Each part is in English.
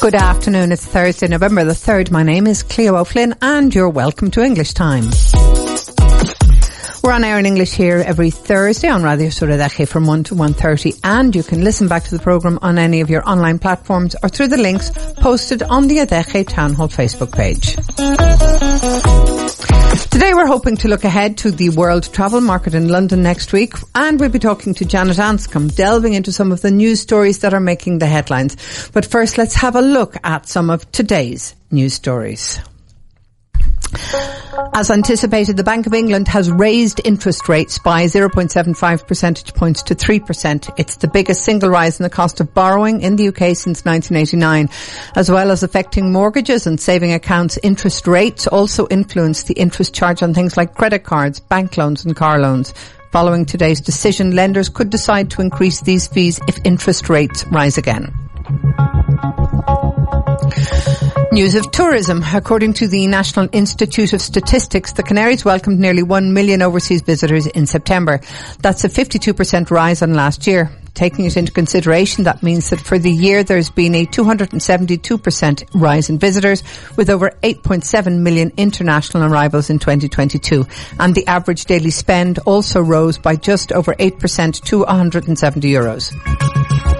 Good afternoon. It's Thursday, November the 3rd. My name is Clio O'Flynn and you're welcome to English Time. We're on air in English here every Thursday on Radio Sur Adeje from 1 to 1.30 and you can listen back to the programme on any of your online platforms or through the links posted on the Adeje Town Hall Facebook page. Today we're hoping to look ahead to the World Travel Market in London next week and we'll be talking to Janet Anscombe, delving into some of the news stories that are making the headlines. But first let's have a look at some of today's news stories. As anticipated, the Bank of England has raised interest rates by 0.75 percentage points to 3%. It's the biggest single rise in the cost of borrowing in the UK since 1989. As well as affecting mortgages and saving accounts, interest rates also influence the interest charge on things like credit cards, bank loans and car loans. Following today's decision, lenders could decide to increase these fees if interest rates rise again. News of tourism. According to the National Institute of Statistics, the Canaries welcomed nearly 1 million overseas visitors in September. That's a 52% rise on last year. Taking it into consideration, that means that for the year there's been a 272% rise in visitors with over 8.7 million international arrivals in 2022. And the average daily spend also rose by just over 8% to 170 euros.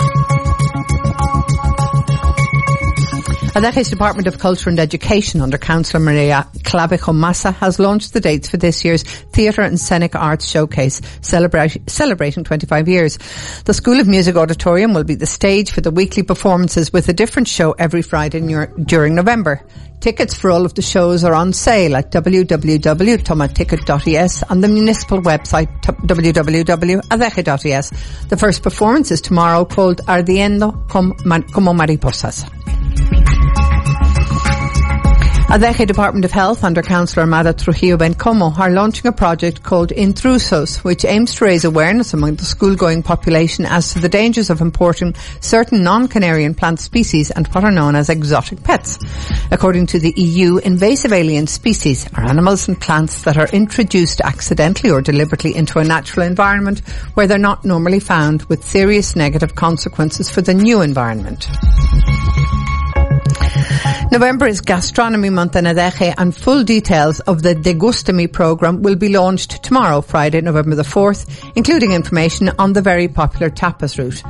Adeje's Department of Culture and Education under Councillor Maria Clavijo Massa has launched the dates for this year's Theatre and Scenic Arts Showcase, celebrating 25 years. The School of Music Auditorium will be the stage for the weekly performances with a different show every Friday during November. Tickets for all of the shows are on sale at www.tomaticket.es and the municipal website www.adeje.es. The first performance is tomorrow called Ardiendo como Mariposas. Adeje Department of Health under Councillor Amada Trujillo Bencomo are launching a project called Intrusos, which aims to raise awareness among the school-going population as to the dangers of importing certain non-Canarian plant species and what are known as exotic pets. According to the EU, invasive alien species are animals and plants that are introduced accidentally or deliberately into a natural environment where they're not normally found with serious negative consequences for the new environment. November is Gastronomy Month in Adeje and full details of the Degustami programme will be launched tomorrow, Friday, November the 4th, including information on the very popular tapas route.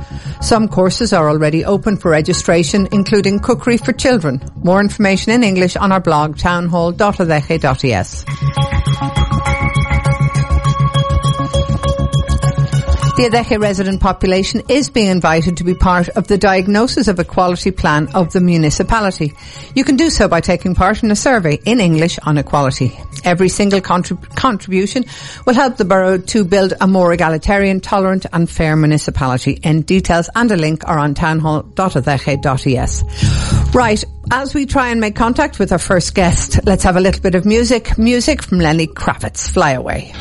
Some courses are already open for registration, including cookery for children. More information in English on our blog townhall.adeje.es. The Adeje resident population is being invited to be part of the diagnosis of equality plan of the municipality. You can do so by taking part in a survey in English on equality. Every single contrib- contribution will help the borough to build a more egalitarian, tolerant and fair municipality. And details and a link are on townhall.adeje.es. Right, as we try and make contact with our first guest, let's have a little bit of music. Music from Lenny Kravitz, Fly Away.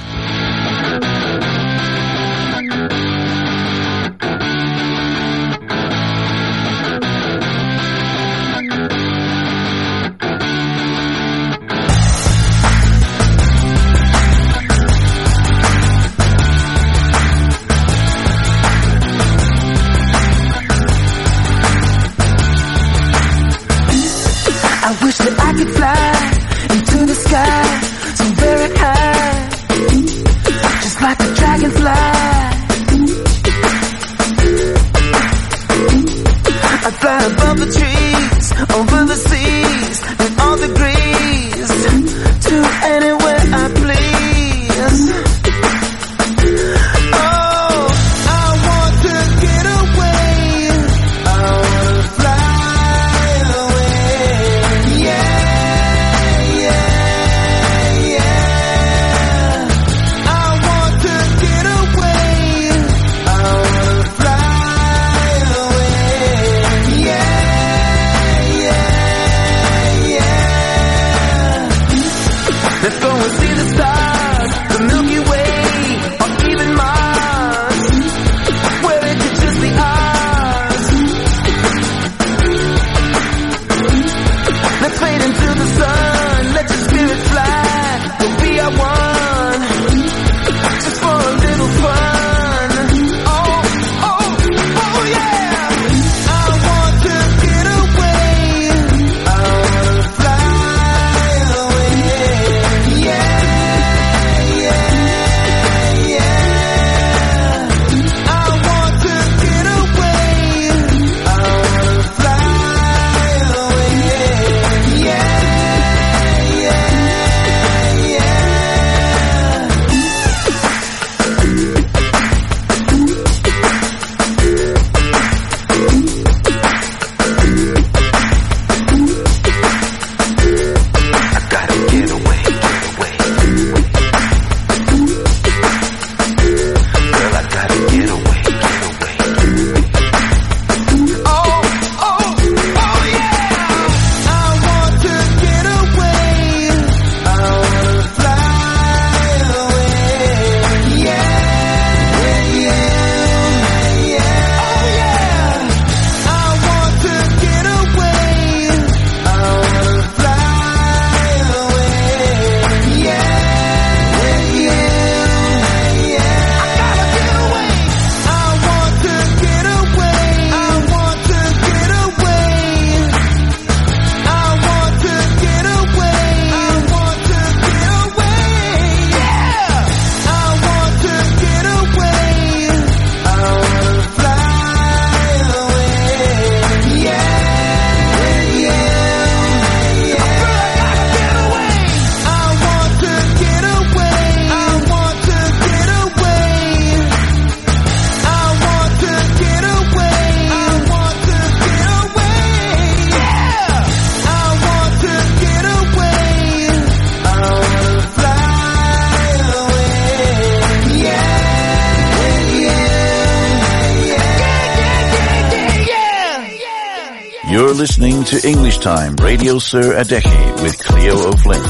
You're listening to English Time Radio Sur Adeje with Clio O'Flynn.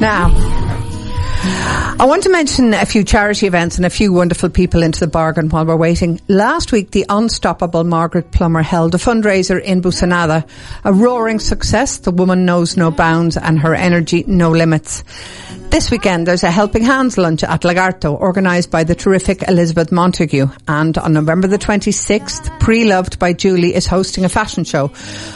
Now, I want to mention a few charity events and a few wonderful people into the bargain while we're waiting. Last week, the unstoppable Margaret Plummer held a fundraiser in Busanada. A roaring success. The woman knows no bounds and her energy no limits. This weekend there's a Helping Hands lunch at Lagarto organised by the terrific Elizabeth Montague and on November the 26th Pre-Loved by Julie is hosting a fashion show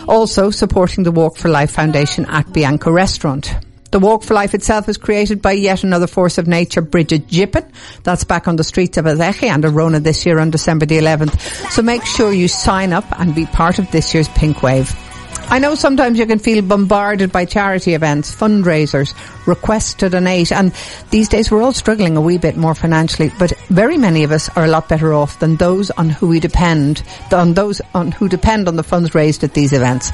also supporting the Walk for Life Foundation at Bianca Restaurant. The Walk for Life itself is created by yet another force of nature, Bridget Jippin. That's back on the streets of Adeje and Arona this year on December the 11th. So make sure you sign up and be part of this year's Pink Wave. I know sometimes you can feel bombarded by charity events, fundraisers, requests to donate, and these days we're all struggling a wee bit more financially, but very many of us are a lot better off than those on who we depend, on those on who depend on the funds raised at these events.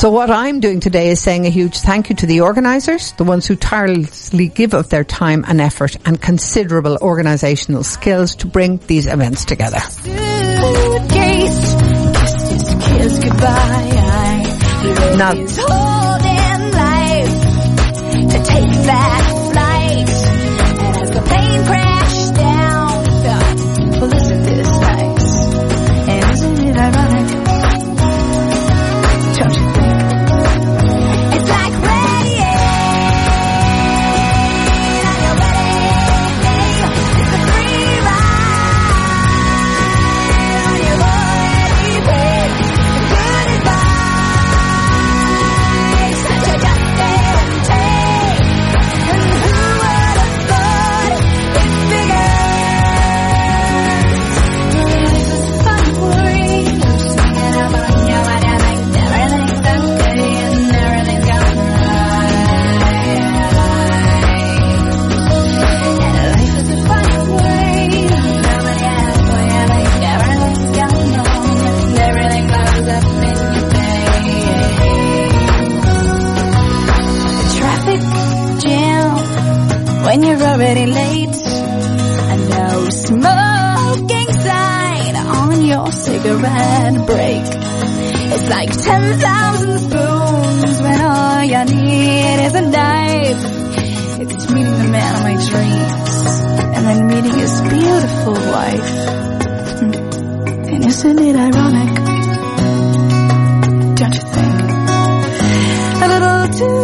So what I'm doing today is saying a huge thank you to the organisers, the ones who tirelessly give of their time and effort and considerable organisational skills to bring these events together. Now, take that flight. As the plane my dreams and then meeting his beautiful wife. And isn't it ironic? Don't you think? A little too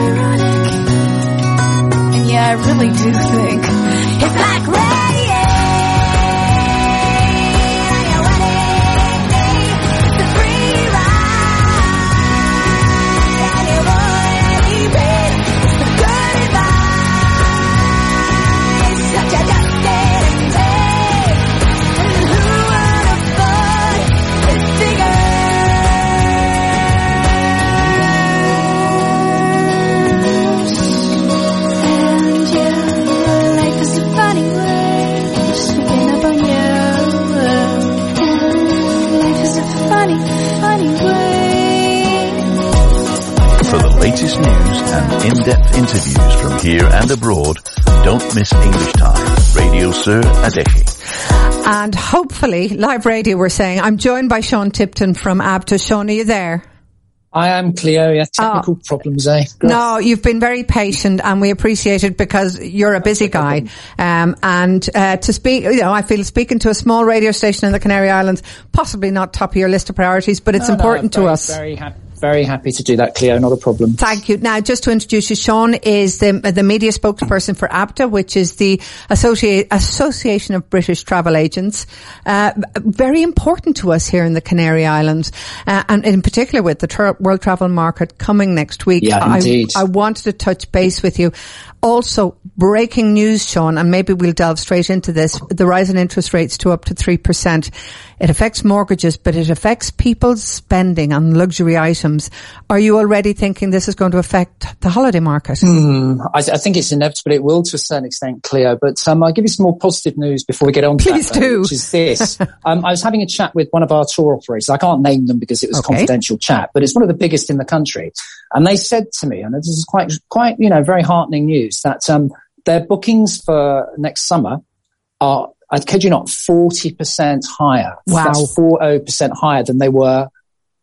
ironic. And yeah, I really do think funny, funny way. For the latest news and in-depth interviews from here and abroad, don't miss English Time. Radio Sur Adeje. and hopefully, live radio we're saying, I'm joined by Sean Tipton from ABTA. Sean, are you there? I am Clio. Yeah, technical problems, eh? No, you've been very patient and we appreciate it because you're a busy guy. Um, and, uh, to speak, you know, I feel speaking to a small radio station in the Canary Islands, possibly not top of your list of priorities, but it's No, no, important to us. Very happy, very happy to do that, Clio. Not a problem. Thank you. Now, just to introduce you, Sean is the, the media spokesperson for ABTA, which is the Associ- Association of British Travel Agents. Uh, very important to us here in the Canary Islands, uh, and in particular with the tra- World Travel Market coming next week. Yeah, I, indeed. I wanted to touch base with you. Also, breaking news, Sean, and maybe we'll delve straight into this. The rise in interest rates to up to 3%. It affects mortgages, but it affects people's spending on luxury items. Are you already thinking this is going to affect the holiday market? Hmm. I, I think it's inevitable. It will to a certain extent, Clio. But um, I'll give you some more positive news before we get on Please that, though, do. which is this. um, I was having a chat with one of our tour operators. I can't name them because it was Okay. a confidential chat, but it's one of the biggest in the country. And they said to me, and this is quite, quite, you know, very heartening news that um, their bookings for next summer are I kid you not, 40% higher. Wow. That's 40% higher than they were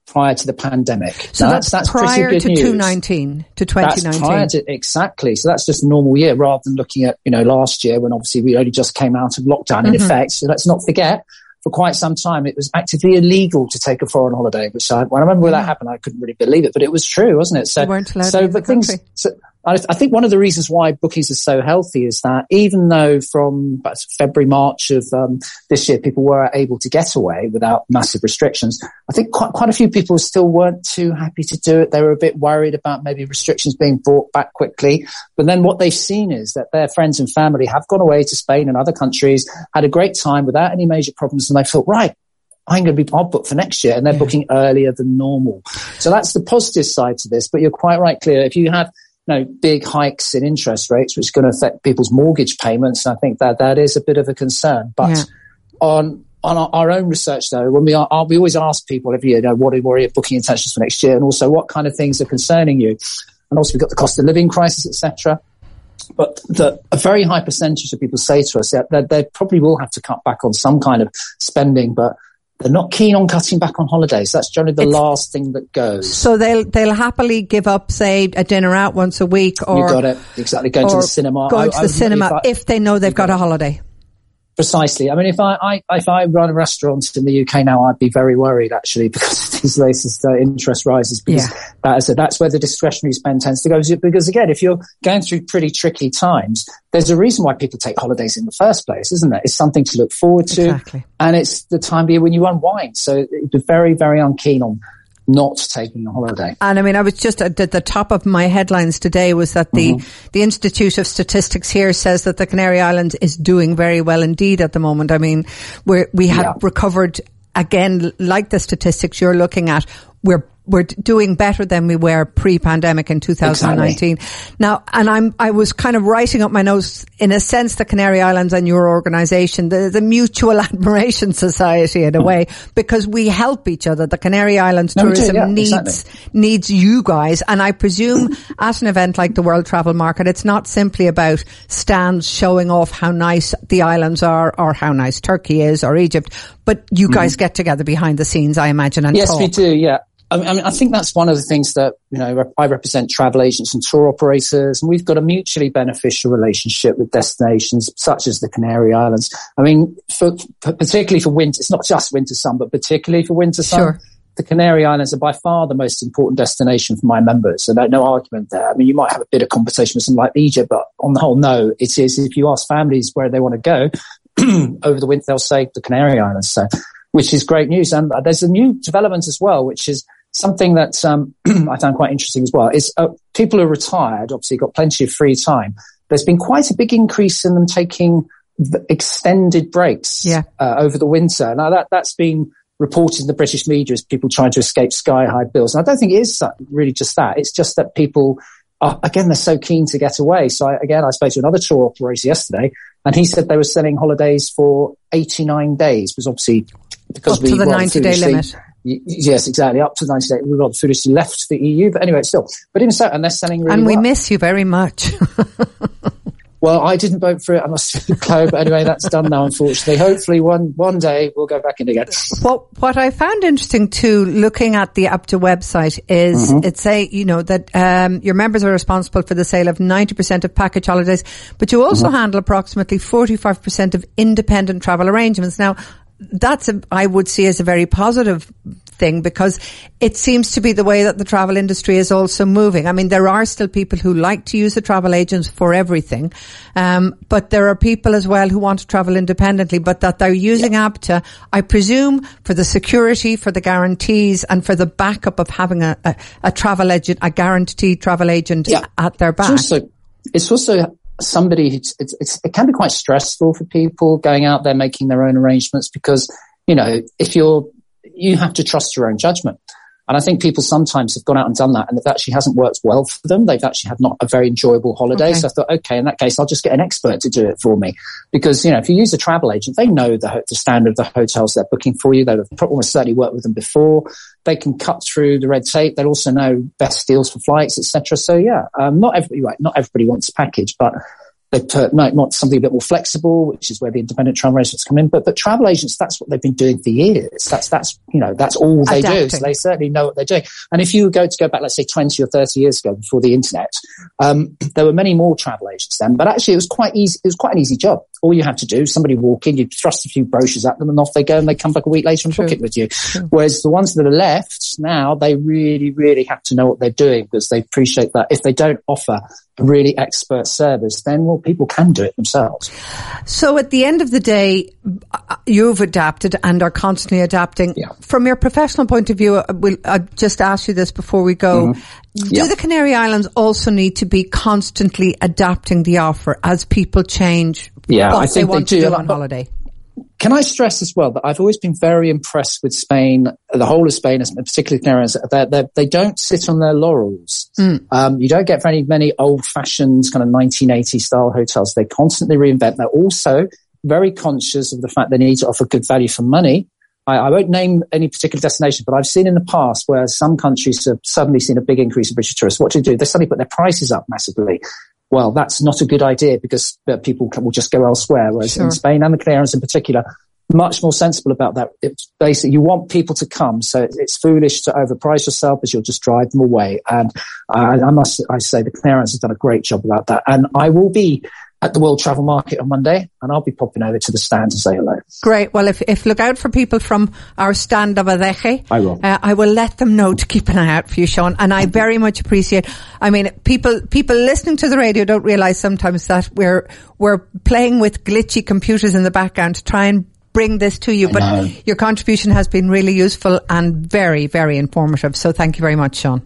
prior to the pandemic. So Now, that's, that's prior pretty to news. 2019 to 2019. prior to, exactly. So that's just a normal year rather than looking at, you know, last year when obviously we only just came out of lockdown Mm-hmm. in effect. So let's not forget for quite some time it was actively illegal to take a foreign holiday, which I, when I remember when that happened, I couldn't really believe it, but it was true, wasn't it? So, weren't allowed so, to but the things, so I, I think one of the reasons why bookings are so healthy is that even though from February, March of um, this year, people were able to get away without massive restrictions, I think quite, quite a few people still weren't too happy to do it. They were a bit worried about maybe restrictions being brought back quickly. But then what they've seen is that their friends and family have gone away to Spain and other countries, had a great time without any major problems, and they thought, right, I'm going to be, I'll book for next year. And they're booking earlier than normal. So that's the positive side to this. But you're quite right, Clio. If you have, know, big hikes in interest rates, which is going to affect people's mortgage payments, And I think that that is a bit of a concern. But Yeah. on, on our, our own research though, when we are, we always ask people every year, you know, what are, what are your booking intentions for next year? And also what kind of things are concerning you? And also we've got the cost of living crisis, etc. But the, a very high percentage of people say to us that, that they probably will have to cut back on some kind of spending, but they're not keen on cutting back on holidays. That's generally the It's- last thing that goes. So they'll they'll happily give up, say, a dinner out once a week, or you got it. Exactly. Going to the cinema. going I- to the would- cinema if I- if they know they've got a holiday. Precisely. I mean, if I, I if I run a restaurant in the UK now, I'd be very worried actually because of these latest uh, interest rises. Because Yeah. that is that's where the discretionary spend tends to go. Because again, if you're going through pretty tricky times, there's a reason why people take holidays in the first place, isn't there? It's something to look forward to, Exactly. and it's the time of year when you unwind. So it'd be very, very unkeen on not taking a holiday. And I mean, I was just at the, the top of my headlines today was that the, Mm-hmm. the Institute of Statistics here says that the Canary Islands is doing very well indeed at the moment. I mean, we're, we have Yeah. recovered again, like the statistics you're looking at, we're we're doing better than we were pre-pandemic in 2019. Now, and I'm, I was kind of writing up my notes in a sense, the Canary Islands and your organization, the, the mutual admiration society in a hmm. way, because we help each other. The Canary Islands No, do, tourism yeah, needs, exactly. needs you guys. And I presume at an event like the World Travel Market, it's not simply about stands showing off how nice the islands are or how nice Turkey is or Egypt, but you hmm. guys get together behind the scenes, I imagine, and. Yes, talk. we do. Yeah. I mean, I think that's one of the things that, you know, I represent travel agents and tour operators, and we've got a mutually beneficial relationship with destinations such as the Canary Islands. I mean, for, particularly for winter, it's not just winter sun, but particularly for winter sun. Sure. The Canary Islands are by far the most important destination for my members. So no, no argument there. I mean, you might have a bit of compensation with something like Egypt, but on the whole, no, it is. If you ask families where they want to go over the winter, they'll say the Canary Islands. So, which is great news. And uh, there's a new development as well, which is something that um, I found quite interesting as well. Is uh, people who are retired, obviously got plenty of free time. There's been quite a big increase in them taking extended breaks Yeah. uh, over the winter. Now that that's been reported in the British media as people trying to escape sky high bills. And I don't think it is really just that. It's just that people are, again, they're so keen to get away. So I, again, I spoke to another tour operator yesterday and he said they were selling holidays for 89 days was obviously because Up we to the 90 day limit. Yes, exactly. Up to the 90 days. We rather foolishly left the EU, but anyway, still. But even so, and they're selling really and we well. miss you very much. Well, I didn't vote for it. I must declare. But anyway, that's done now, unfortunately. Hopefully one, one day we'll go back in again. What what I found interesting too, looking at the ABTA website, is Mm-hmm. it say you know that um, your members are responsible for the sale of ninety percent of package holidays, but you also Mm-hmm. handle approximately forty five percent of independent travel arrangements. Now, that's a, I would see as a very positive thing because it seems to be the way that the travel industry is also moving. I mean, there are still people who like to use the travel agents for everything, um, but there are people as well who want to travel independently, but that they're using ABTA, I presume, for the security, for the guarantees, and for the backup of having a, a, a travel agent, a guaranteed travel agent Yeah. at their back. It's also, it's also somebody it's, it's, it can be quite stressful for people going out there making their own arrangements because, you know, if you're, you have to trust your own judgment. And I think people sometimes have gone out and done that and it actually hasn't worked well for them. They've actually had not a very enjoyable holiday. Okay. So I thought, okay, in that case, I'll just get an expert to do it for me. Because, you know, if you use a travel agent, they know the, the standard of the hotels they're booking for you. They've almost certainly worked with them before. They can cut through the red tape. They'll also know best deals for flights, etc. So yeah, um, not everybody, right, not everybody wants a package, but they put might want something a bit more flexible, which is where the independent travel agents come in. But but travel agents, that's what they've been doing for years. That's that's you know that's all they Adapting. do. So they certainly know what they're doing. And if you go to go back, let's say twenty or thirty years ago, before the internet, um, there were many more travel agents then. But actually, it was quite easy. It was quite an easy job. All you had to do, somebody walk in, you thrust a few brochures at them, and off they go, and they come back a week later and book it with you. Whereas the ones that are left now, they really, really have to know what they're doing because they appreciate that if they don't offer really expert service, then well, people can do it themselves. So at the end of the day, uh, you've adapted and are constantly adapting. Yeah. From your professional point of view, uh, we'll, I just asked you this before we go. Do Mm-hmm. Yeah. the Canary Islands also need to be constantly adapting the offer as people change Yeah, what I they think they want to do. do But- on holiday? Can I stress as well that I've always been very impressed with Spain, the whole of Spain, particularly Canary Islands, that that they don't sit on their laurels. Um, you don't get very many old-fashioned kind of 1980 style hotels. They constantly reinvent. They're also very conscious of the fact they need to offer good value for money. I, I won't name any particular destination, but I've seen in the past where some countries have suddenly seen a big increase in British tourists. What do they do? They suddenly put their prices up massively. Well, that's not a good idea because uh, people can, will just go elsewhere. Whereas Sure. in Spain and the Canary Islands in particular, much more sensible about that. It's basically you want people to come, so it's foolish to overprice yourself as you'll just drive them away. And I, I must, I say, the Canary Islands has done a great job about that. And I will be at the World Travel Market on Monday, and I'll be popping over to the stand to say hello. Great. Well, if, if look out for people from our stand of Adeje. I will. Uh, I will let them know to keep an eye out for you, Sean. And I very much appreciate. I mean, people people listening to the radio don't realise sometimes that we're we're playing with glitchy computers in the background to try and bring this to you. but know. your contribution has been really useful and very very informative. So thank you very much, Sean.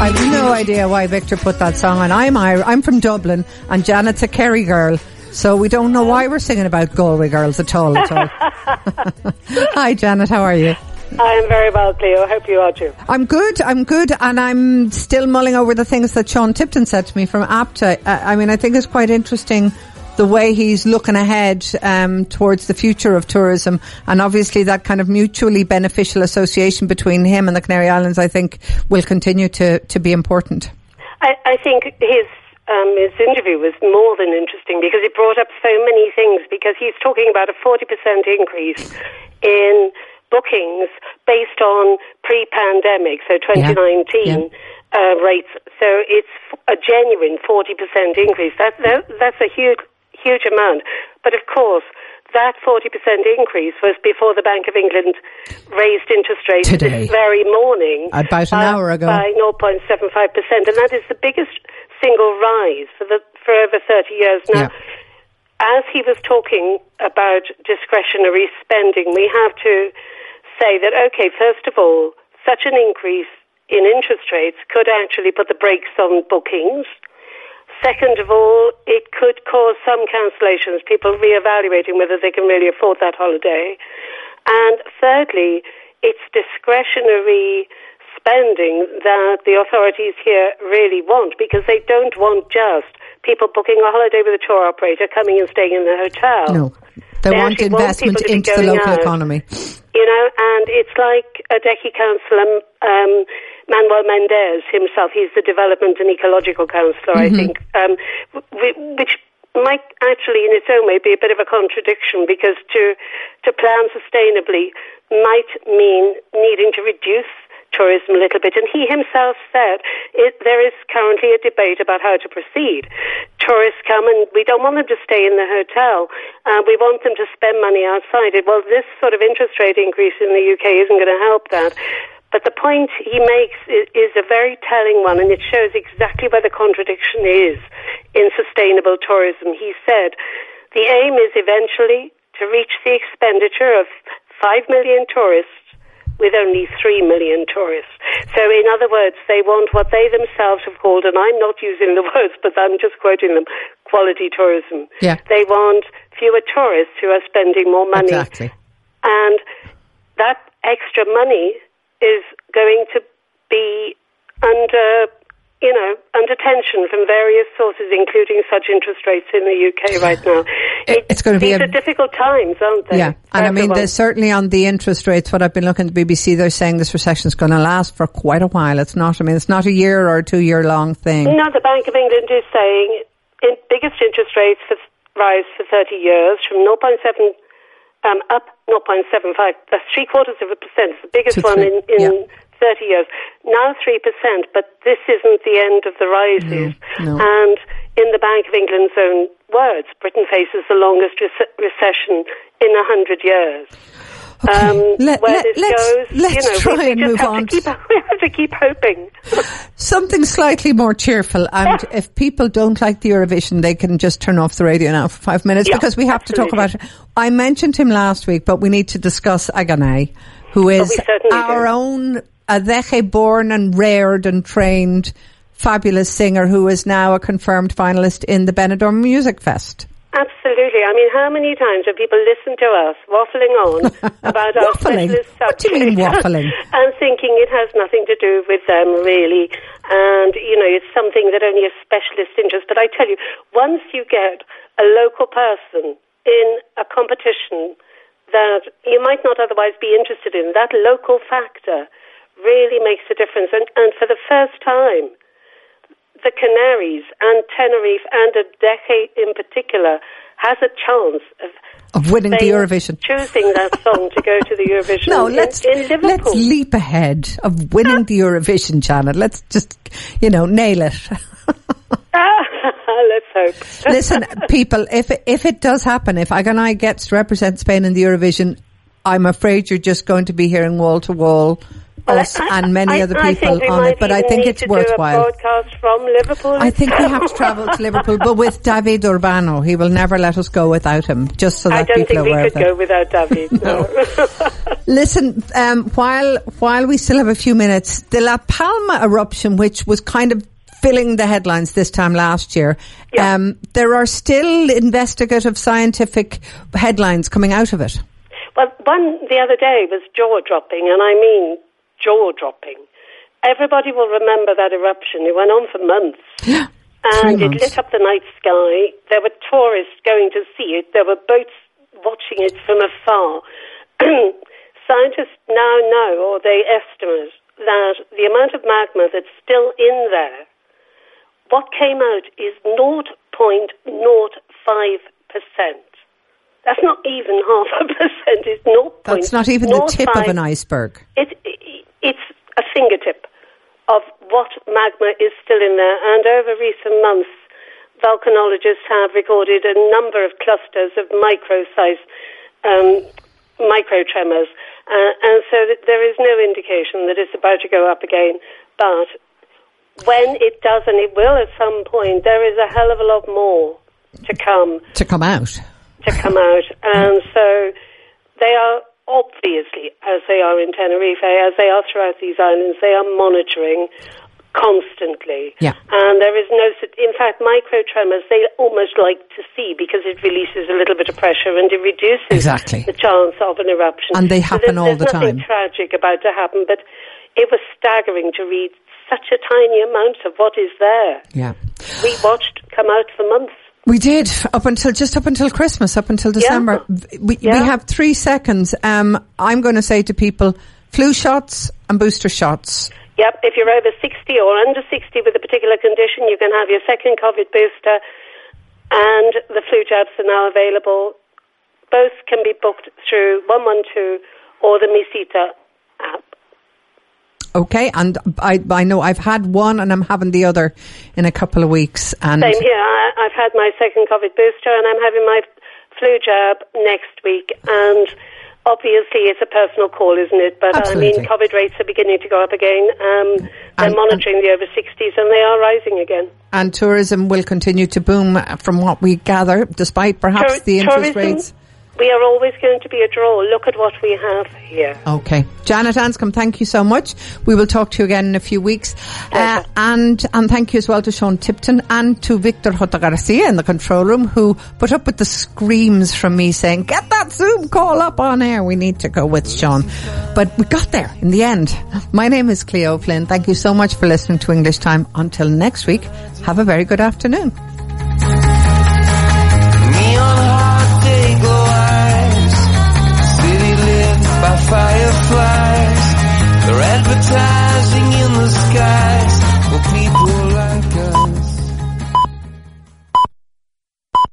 me. I've no idea why Victor put that song on. I'm I'm from Dublin, and Janet's a Kerry girl, so we don't know why we're singing about Galway girls at all. At all. Hi, Janet. How are you? I am very well, Clio. I hope you are too. I'm good. I'm good, and I'm still mulling over the things that Sean Tipton said to me from ABTA. Uh, I mean, I think it's quite interesting the way he's looking ahead um, towards the future of tourism, and obviously that kind of mutually beneficial association between him and the Canary Islands, I think, will continue to to be important. I, I think his um, his interview was more than interesting because it brought up so many things. Because he's talking about a forty percent increase in bookings based on pre-pandemic, so 2019 Uh, rates. So it's a genuine forty percent increase. That, that that's a huge huge amount. But of course. That 40% increase was before the Bank of England raised interest rates Today. this very morning. About an uh, hour ago. By 0.75%. And that is the biggest single rise for, the, for over 30 years now. Yeah. As he was talking about discretionary spending, we have to say that, okay, first of all, such an increase in interest rates could actually put the brakes on bookings. Second of all, it could cause some cancellations, people reevaluating whether they can really afford that holiday. And thirdly, it's discretionary spending that the authorities here really want because they don't want just people booking a holiday with a tour operator coming and staying in the hotel. No, they, They want want investment be into the local out. economy. You know, and it's like Adeje councillor, um, Manuel Mendez himself. He's the development and ecological councillor, I think, um, w- which might actually, in its own way, be a bit of a contradiction because to to plan sustainably might mean needing to reduce tourism a little bit. And he himself said it, there is currently a debate about how to proceed. Tourists come and we don't want them to stay in the hotel. Uh, we want them to spend money outside. It, well, this sort of interest rate increase in the UK isn't going to help that. But the point he makes is, a very telling one, and it shows exactly where the contradiction is in sustainable tourism. He said the aim is eventually to reach the expenditure of 5 million tourists with only 3 million tourists. So, in other words, they want what they themselves have called, and I'm not using the words, but I'm just quoting them, quality tourism. Yeah. They want fewer tourists who are spending more money. Exactly. And that extra money is going to be under you know, under tension from various sources, including such interest rates in the UK right now. It, it's going to be these a, are difficult times, aren't they? Yeah, and I mean, there's certainly on the interest rates. What I've been looking at the BBC, they're saying this recession is going to last for quite a while. It's not. I mean, it's not a year or a two year long thing. No, the Bank of England is saying in biggest interest rates for, rise for 30 years from 0.7 um, up 0.75. That's three quarters of a percent. It's the biggest one in, in yeah. 30 years. Now 3%, but this isn't the end of the rises. No, no. And in the Bank of England's own words, Britain faces the longest rec- recession in 100 years. Okay. Um, let, where let, this let's, goes, let's you know, try we, we and move on. Keep, we have to keep hoping. Something slightly more cheerful. And if people don't like the Eurovision, they can just turn off the radio now for five minutes yeah, because we have absolutely. to talk about it. I mentioned him last week, but we need to discuss Agoney, who is our do. own Adeje born and reared and trained fabulous singer who is now a confirmed finalist in the Benidorm Music Fest. Absolutely. I mean, how many times have people listened to us waffling on about our waffling? specialist subject? What do you mean waffling? and thinking it has nothing to do with them, really. And, you know, it's something that only a specialist interest. But I tell you, once you get a local person in a competition that you might not otherwise be interested in, that local factor really makes a difference. And, and for the first time, the Canaries and Tenerife and a decade in particular has a chance of of winning the Eurovision. Choosing that song to go to the Eurovision no, in, let's, in Liverpool. Let's leap ahead of winning the Eurovision, Janet. Let's just, you know, nail it. let's hope. Listen, people, if it, if it does happen, if Agoney gets to represent Spain in the Eurovision, I'm afraid you're just going to be hearing wall to wall us I, and many I, other people on it, but I think it's worthwhile. broadcast from Liverpool. I think we have to travel to Liverpool, but with David Urbano, he will never let us go without him. Just so that people are aware. I don't think we could go without David. no. Listen, um, while while we still have a few minutes, the La Palma eruption, which was kind of filling the headlines this time last year. Yeah. Um, there are still investigative scientific headlines coming out of it. Well, one the other day was jaw dropping, and I mean jaw dropping. Everybody will remember that eruption. It went on for months. and it lit up the night sky. There were tourists going to see it. There were boats watching it from afar. Scientists now know, or they estimate, that the amount of magma that's still in there, what came out is 0.05%. That's not even half a percent. It's 0. That's not even the tip of an iceberg. It, it, it's a fingertip of what magma is still in there. And over recent months, volcanologists have recorded a number of clusters of micro-sized um, microtremors. Uh, and so there is no indication that it's about to go up again. But when it does, and it will at some point, there is a hell of a lot more to come To come out. to come out. And so they are obviously, as they are in Tenerife, as they are throughout these islands, they are monitoring constantly. Yeah. And there is no, in fact, micro tremors they almost like to see because it releases a little bit of pressure and it reduces Exactly. the chance of an eruption. And they So happen there's, all there's the nothing time. tragic about to happen, but it was staggering to read such a tiny amount of what is there. Yeah. We watched come out for months. We did up until just up until Christmas, up until December. We, we Yeah. have three seconds. Um, I'm going to say to people: flu shots and booster shots. Yep, if you're over 60 or under 60 with a particular condition, you can have your second COVID booster and the flu jabs are now available. Both can be booked through 112 or the Misita. Okay, and I I know I've had one and I'm having the other in a couple of weeks. And Same here. I, I've had my second COVID booster and I'm having my flu jab next week. And obviously, it's a personal call, isn't it? But I mean, COVID rates are beginning to go up again. Um, they're And- monitoring the over 60s and they are rising again. and tourism will continue to boom from what we gather, despite perhaps Tour- the interest tourism, rates. We are always going to be a draw. Look at what we have here. Okay. Janet Anscombe, thank you so much. We will talk to you again in a few weeks. Uh, and, and thank you as well to Sean Tipton and to Victor Jota Garcia in the control room who put up with the screams from me saying, get that Zoom call up on air. We need to go with Sean. But we got there in the end. My name is Clio Flynn. Thank you so much for listening to English Time. Until next week, have a very good afternoon. Fireflies. They're advertising in the skies for people.